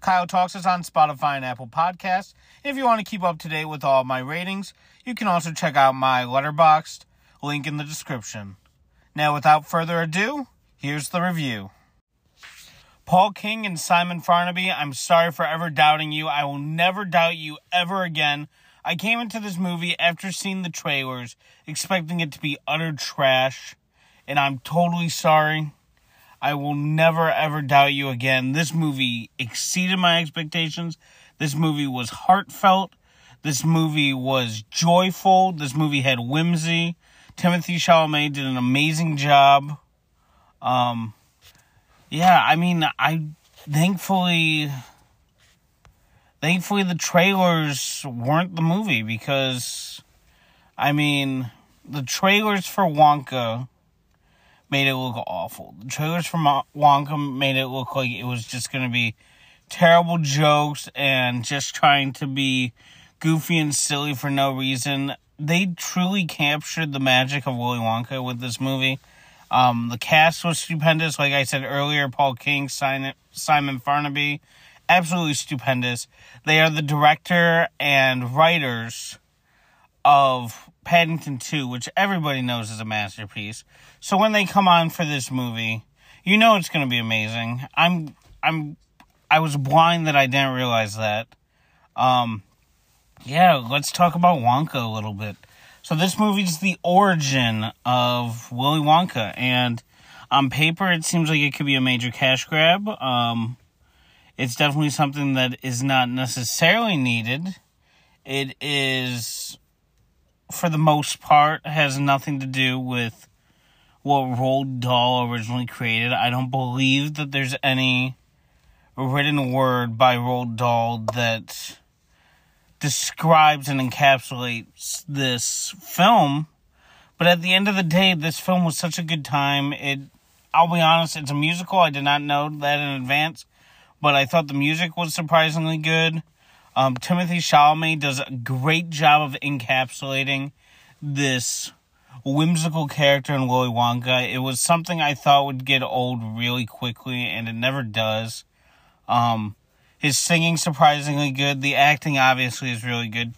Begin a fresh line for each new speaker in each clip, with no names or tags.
Kyle Talks is on Spotify and Apple Podcasts. If you want to keep up to date with all my ratings, you can also check out my Letterboxd link in the description. Now, without further ado, here's the review. Paul King and Simon Farnaby, I'm sorry for ever doubting you. I will never doubt you ever again. I came into this movie after seeing the trailers, expecting it to be utter trash, and I'm totally sorry. I will never ever doubt you again. This movie exceeded my expectations. This movie was heartfelt. This movie was joyful. This movie had whimsy. Timothée Chalamet did an amazing job. Um, yeah, I mean, I thankfully, thankfully the trailers weren't the movie because, I mean, the trailers for Wonka made it look awful. The trailers from Wonka made it look like it was just going to be terrible jokes and just trying to be goofy and silly for no reason. They truly captured the magic of Willy Wonka with this movie. Um, the cast was stupendous. Like I said earlier, Paul King, Simon Farnaby, absolutely stupendous. They are the director and writers of Paddington 2, which everybody knows is a masterpiece. So when they come on for this movie, you know it's going to be amazing. I'm I'm I was blind that I didn't realize that. Um yeah, let's talk about Wonka a little bit. So this movie's the origin of Willy Wonka and on paper it seems like it could be a major cash grab. Um it's definitely something that is not necessarily needed. It is for the most part, has nothing to do with what Roald Dahl originally created. I don't believe that there's any written word by Roald Dahl that describes and encapsulates this film. But at the end of the day, this film was such a good time. It, I'll be honest, it's a musical. I did not know that in advance, but I thought the music was surprisingly good. Um, Timothée Chalamet does a great job of encapsulating this whimsical character in Willy Wonka. It was something I thought would get old really quickly, and it never does. Um, his singing surprisingly good. The acting obviously is really good.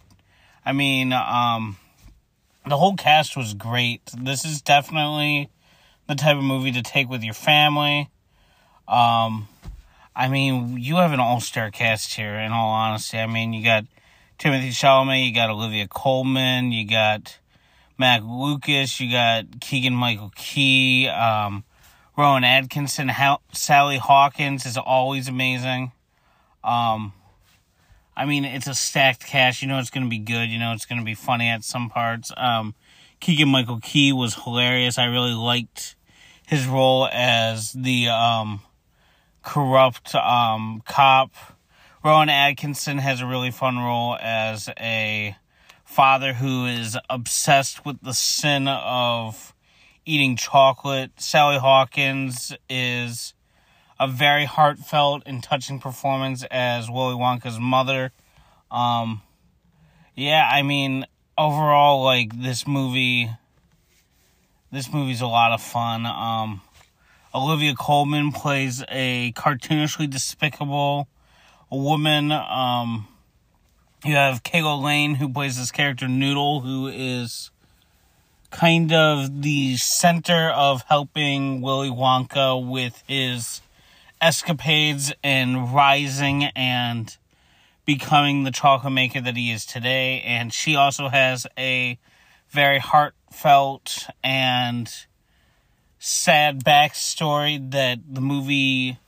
I mean, um, the whole cast was great. This is definitely the type of movie to take with your family. Um, I mean, you have an all star cast here, in all honesty. I mean, you got Timothée Chalamet, you got Olivia Colman, you got Matt Lucas, you got Keegan Michael Key, um, Rowan Atkinson, Sally Hawkins is always amazing. Um, I mean, it's a stacked cast. You know it's going to be good. You know it's going to be funny at some parts. Um, Keegan Michael Key was hilarious. I really liked his role as the um, corrupt um, cop. Rowan Atkinson has a really fun role as a father who is obsessed with the sin of eating chocolate. Sally Hawkins is a very heartfelt and touching performance as Willy Wonka's mother. Um, yeah, I mean, overall, like this movie, this movie's a lot of fun. Um, Olivia Colman plays a cartoonishly despicable woman. Um, you have Calah Lane, who plays this character Noodle, who is kind of the center of helping Willy Wonka with his escapades and rising and becoming the chocolate maker that he is today. And she also has a very heartfelt and sad backstory that the movie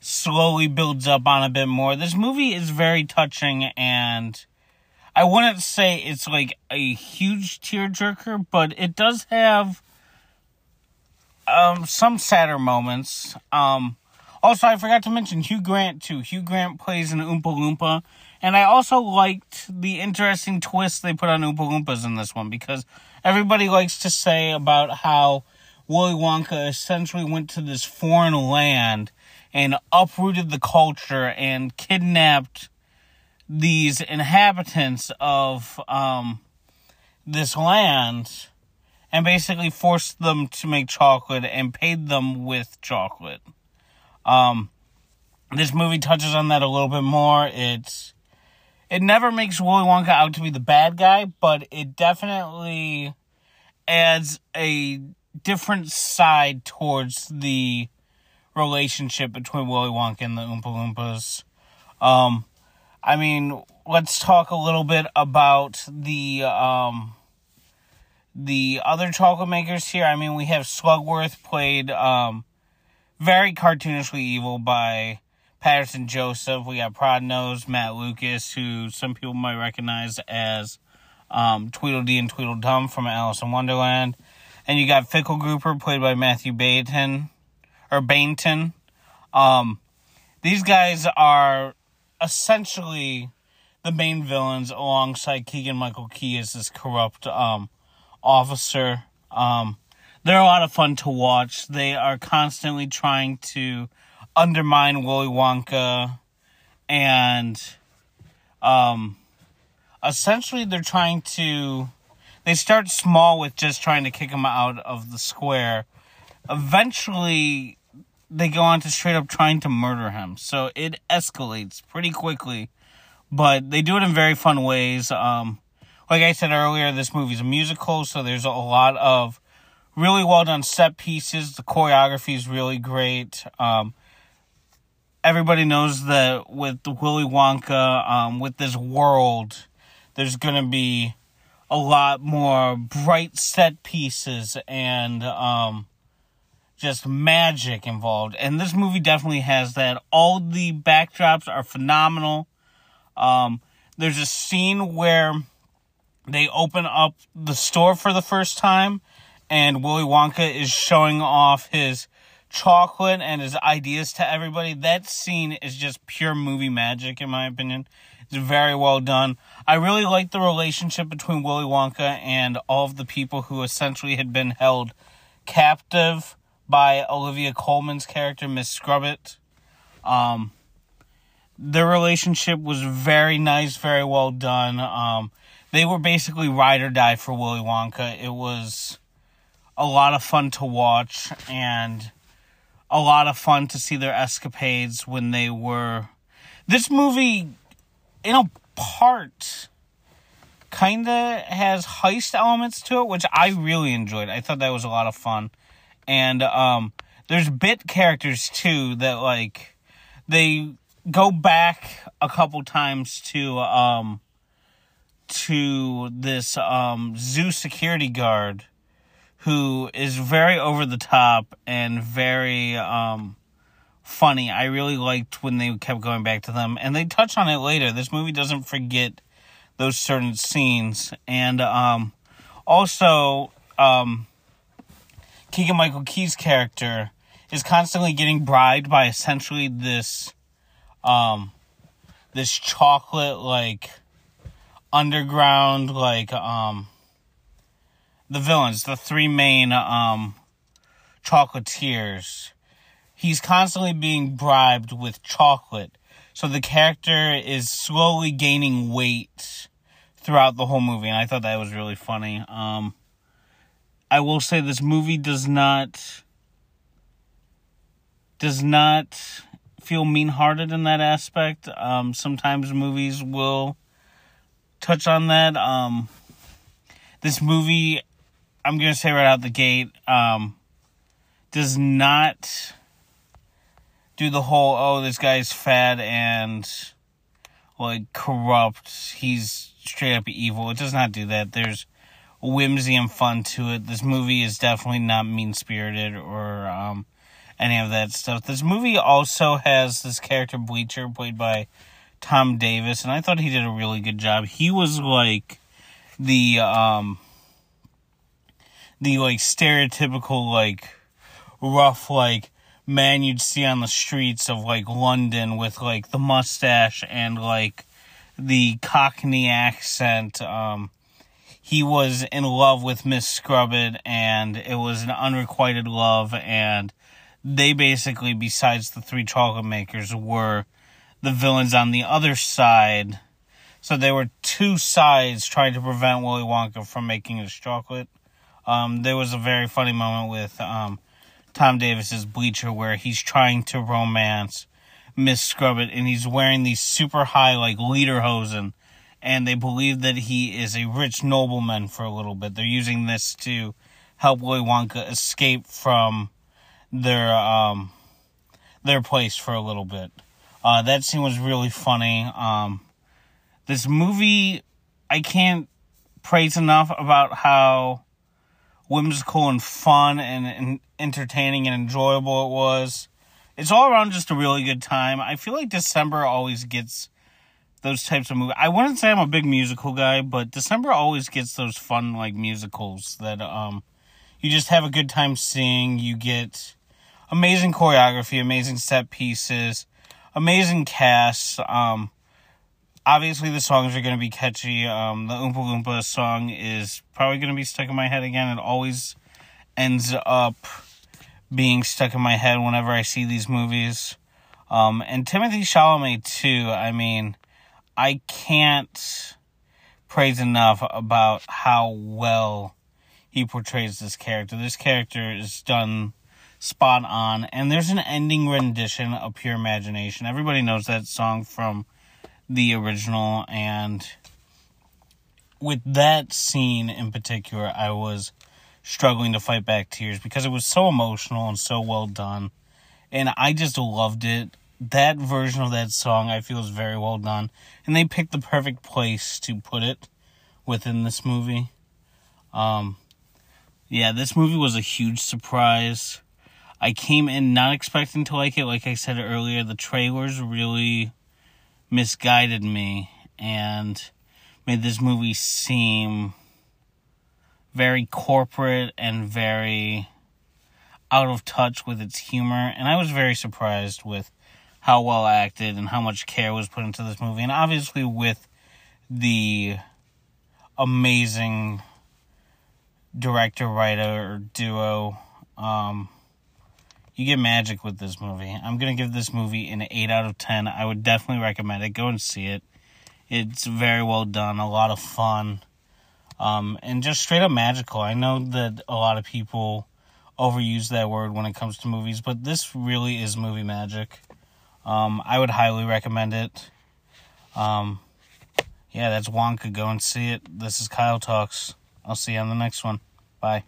slowly builds up on a bit more. This movie is very touching and I wouldn't say it's like a huge tearjerker, but it does have um some sadder moments. Um also I forgot to mention Hugh Grant too. Hugh Grant plays an Oompa Loompa. And I also liked the interesting twist they put on Oompa Loompas in this one because everybody likes to say about how Willy Wonka essentially went to this foreign land and uprooted the culture and kidnapped these inhabitants of um, this land and basically forced them to make chocolate and paid them with chocolate. Um, this movie touches on that a little bit more. It's it never makes Willy Wonka out to be the bad guy, but it definitely adds a different side towards the relationship between Willy Wonka and the Oompa Loompas. Um, I mean, let's talk a little bit about the um, the other chocolate makers here. I mean, we have Slugworth played um, very cartoonishly evil by Paterson Joseph. We got Prodnose, Matt Lucas, who some people might recognize as um, Tweedledee and Tweedledum from Alice in Wonderland. And you got Fickelgruber, played by Mathew Baynton, or Baynton. Um, these guys are essentially the main villains alongside Keegan Michael Key as this corrupt um, officer. Um, they're a lot of fun to watch. They are constantly trying to undermine Willy Wonka and um, essentially they're trying to they start small with just trying to kick him out of the square. Eventually they go on to straight up trying to murder him. So it escalates pretty quickly. But they do it in very fun ways. Um, like I said earlier, this movie's a musical, so there's a lot of really well done set pieces. The choreography is really great. Um, everybody knows that with Willy Wonka, um, with this world, there's gonna be a lot more bright set pieces and um, just magic involved. And this movie definitely has that. All the backdrops are phenomenal. Um, there's a scene where they open up the store for the first time, and Willy Wonka is showing off his chocolate and his ideas to everybody. That scene is just pure movie magic, in my opinion. Very well done. I really liked the relationship between Willy Wonka and all of the people who essentially had been held captive by Olivia Colman's character, Miss Scrubitt. Um, their relationship was very nice, very well done. Um, they were basically ride or die for Willy Wonka. It was a lot of fun to watch and a lot of fun to see their escapades when they were. This movie, in a part, kind of has heist elements to it, which I really enjoyed. I thought that was a lot of fun. And um, there's bit characters too that like they go back a couple times to um to this um zoo security guard who is very over the top and very um funny. I really liked when they kept going back to them and they touch on it later. This movie doesn't forget those certain scenes and um also um Keegan Michael Key's character is constantly getting bribed by essentially this um this chocolate like underground like um the villains, the three main um chocolatiers. He's constantly being bribed with chocolate. So the character is slowly gaining weight throughout the whole movie and I thought that was really funny. Um I will say this movie does not does not feel mean-hearted in that aspect. Um, sometimes movies will touch on that. Um, this movie, I'm gonna say right out the gate, um, does not do the whole oh this guy's fat and like corrupt. He's straight up evil. It does not do that. There's whimsy and fun to it. This movie is definitely not mean spirited or um, any of that stuff. This movie also has this character Bleacher played by Tom Davis, and I thought he did a really good job. He was like the um the like stereotypical like rough like man you'd see on the streets of like London with like the mustache and like the cockney accent um he was in love with Miss Scrubitt, and it was an unrequited love. And they basically, besides the three chocolate makers, were the villains on the other side. So there were two sides trying to prevent Willy Wonka from making his chocolate. Um, there was a very funny moment with um, Tom Davis's Bleacher where he's trying to romance Miss Scrubitt, and he's wearing these super high like lederhosen, and they believe that he is a rich nobleman for a little bit. They're using this to help Willy Wonka escape from their um their place for a little bit. Uh, that scene was really funny. Um, this movie, I can't praise enough about how whimsical and fun and, and entertaining and enjoyable it was. It's all around just a really good time. I feel like December always gets those types of movies. I wouldn't say I'm a big musical guy, but December always gets those fun like musicals that um you just have a good time seeing. You get amazing choreography, amazing set pieces, amazing casts. Um obviously the songs are going to be catchy. Um, the Oompa Loompa song is probably going to be stuck in my head again. It always ends up being stuck in my head whenever I see these movies. Um, and Timothée Chalamet too. I mean, I can't praise enough about how well he portrays this character. This character is done spot on, and there's an ending rendition of Pure Imagination. Everybody knows that song from the original, and with that scene in particular, I was struggling to fight back tears because it was so emotional and so well done. And I just loved it. That version of that song I feel is very well done. And they picked the perfect place to put it within this movie. Um yeah, this movie was a huge surprise. I came in not expecting to like it. Like I said earlier, the trailers really misguided me and made this movie seem very corporate and very out of touch with its humor. And I was very surprised with how well acted and how much care was put into this movie. And obviously, with the amazing director writer duo, um, you get magic with this movie. I'm gonna give this movie an eight out of ten. I would definitely recommend it. Go and see it. It's very well done, a lot of fun, um, and just straight up magical. I know that a lot of people overuse that word when it comes to movies, but this really is movie magic. Um, I would highly recommend it. Um, yeah, that's Wonka. Go and see it. This is Kyle Talks. I'll see you on the next one. Bye.